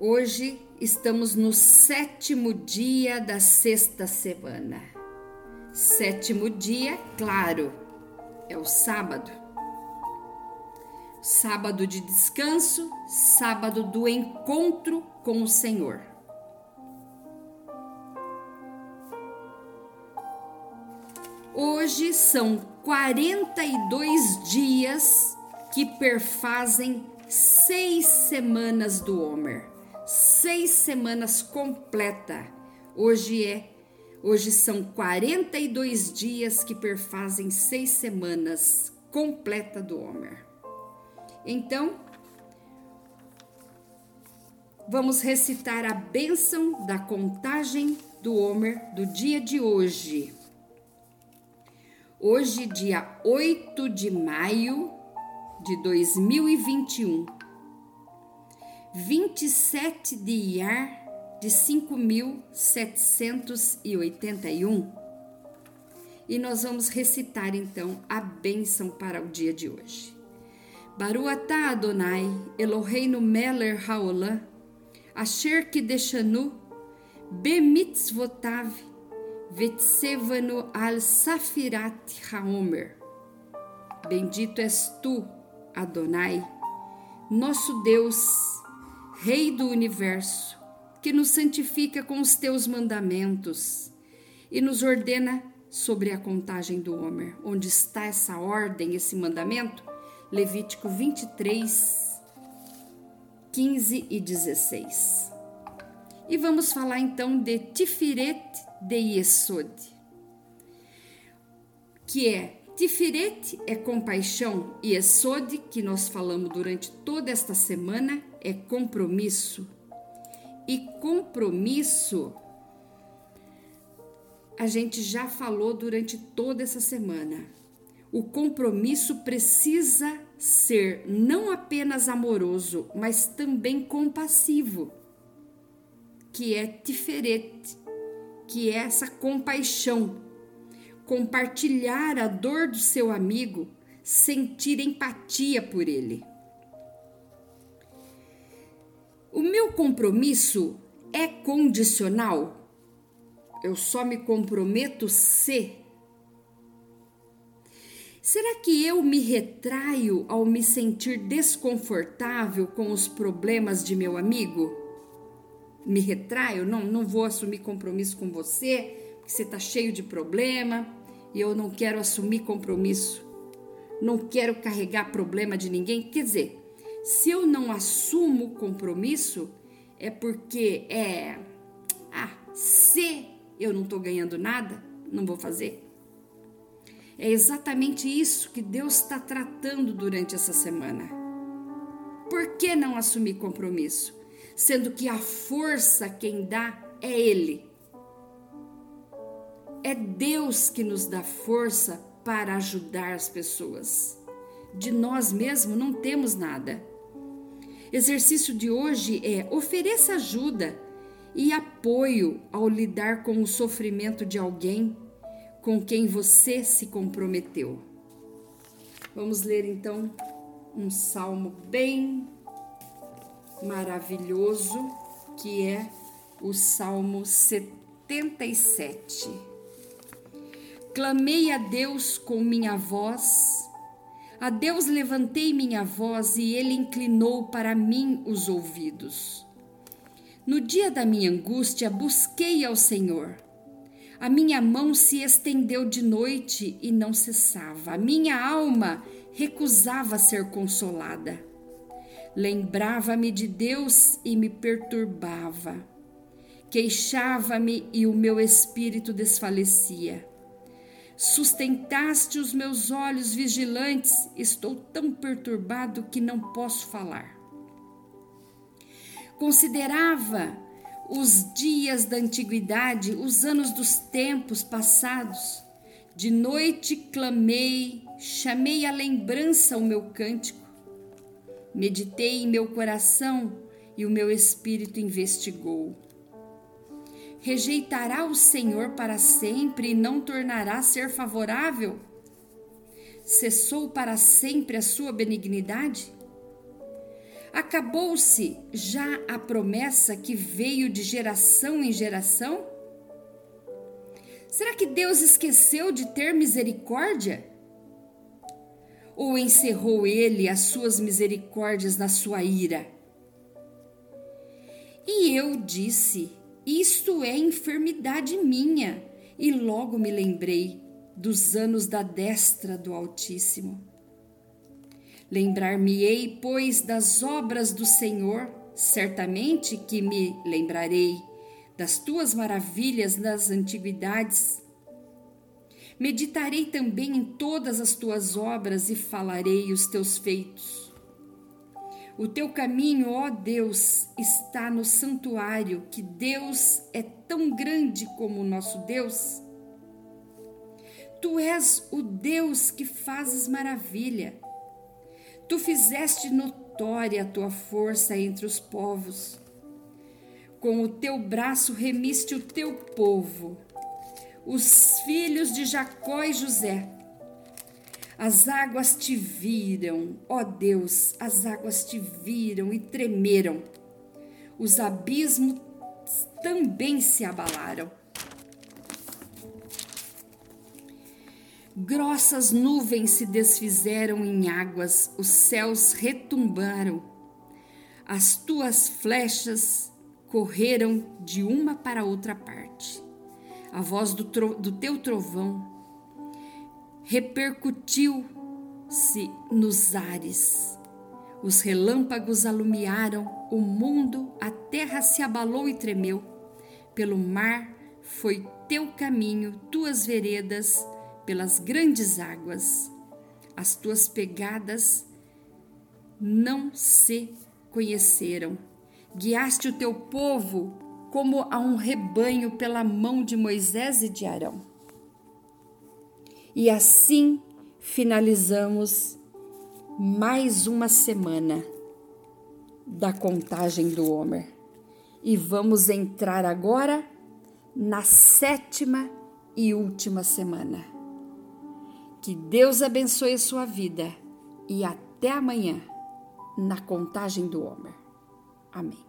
Hoje estamos no sétimo dia da sexta semana. Sétimo dia, claro, é o sábado. Sábado de descanso, sábado do encontro com o Senhor. Hoje são 42 dias que perfazem seis semanas do Homer seis semanas completa. Hoje é, hoje são 42 dias que perfazem seis semanas completa do Homer. Então, vamos recitar a bênção da contagem do Homer do dia de hoje. Hoje, dia 8 de maio de 2021 27 de Iar de 5.781. E nós vamos recitar então a bênção para o dia de hoje. Baruatá Adonai, Eloheinu Meller Haolam, Asher Kideshanu, Bemitzvotav, Vetsevanu al Safirat Haomer. Bendito és tu, Adonai, nosso Deus, Rei do universo, que nos santifica com os teus mandamentos e nos ordena sobre a contagem do Homer. Onde está essa ordem, esse mandamento? Levítico 23, 15 e 16. E vamos falar então de Tiferet de Yesod, que é Tiferet é compaixão e Esode, que nós falamos durante toda esta semana, é compromisso. E compromisso a gente já falou durante toda essa semana. O compromisso precisa ser não apenas amoroso, mas também compassivo, que é tiferet, que é essa compaixão compartilhar a dor do seu amigo, sentir empatia por ele. Compromisso é condicional? Eu só me comprometo se. Será que eu me retraio ao me sentir desconfortável com os problemas de meu amigo? Me retraio? Não, não vou assumir compromisso com você, porque você está cheio de problema e eu não quero assumir compromisso, não quero carregar problema de ninguém. Quer dizer, se eu não assumo compromisso, é porque é. Ah, se eu não estou ganhando nada, não vou fazer. É exatamente isso que Deus está tratando durante essa semana. Por que não assumir compromisso? Sendo que a força quem dá é Ele. É Deus que nos dá força para ajudar as pessoas. De nós mesmos não temos nada. Exercício de hoje é ofereça ajuda e apoio ao lidar com o sofrimento de alguém com quem você se comprometeu. Vamos ler então um salmo bem maravilhoso que é o Salmo 77. Clamei a Deus com minha voz, a Deus levantei minha voz e ele inclinou para mim os ouvidos. No dia da minha angústia, busquei ao Senhor. A minha mão se estendeu de noite e não cessava. A minha alma recusava ser consolada. Lembrava-me de Deus e me perturbava. Queixava-me e o meu espírito desfalecia. Sustentaste os meus olhos vigilantes, estou tão perturbado que não posso falar. Considerava os dias da antiguidade, os anos dos tempos passados. De noite clamei, chamei à lembrança o meu cântico. Meditei em meu coração e o meu espírito investigou. Rejeitará o Senhor para sempre e não tornará a ser favorável? Cessou para sempre a sua benignidade? Acabou-se já a promessa que veio de geração em geração? Será que Deus esqueceu de ter misericórdia? Ou encerrou ele as suas misericórdias na sua ira? E eu disse: Isto é enfermidade minha, e logo me lembrei dos anos da destra do Altíssimo. Lembrar-me-ei, pois, das obras do Senhor, certamente que me lembrarei das tuas maravilhas nas antiguidades. Meditarei também em todas as tuas obras e falarei os teus feitos. O teu caminho, ó Deus, está no santuário, que Deus é tão grande como o nosso Deus. Tu és o Deus que fazes maravilha. Tu fizeste notória a tua força entre os povos. Com o teu braço remiste o teu povo, os filhos de Jacó e José. As águas te viram, ó Deus, as águas te viram e tremeram. Os abismos também se abalaram. Grossas nuvens se desfizeram em águas, os céus retumbaram. As tuas flechas correram de uma para outra parte. A voz do, do teu trovão repercutiu-se nos ares. Os relâmpagos alumiaram o mundo, a terra se abalou e tremeu. Pelo mar foi teu caminho, tuas veredas pelas grandes águas. As tuas pegadas não se conheceram. Guiaste o teu povo como a um rebanho pela mão de Moisés e de Arão. E assim finalizamos mais uma semana da contagem do Homer. E vamos entrar agora na sétima e última semana. Que Deus abençoe a sua vida e até amanhã na contagem do Homer. Amém.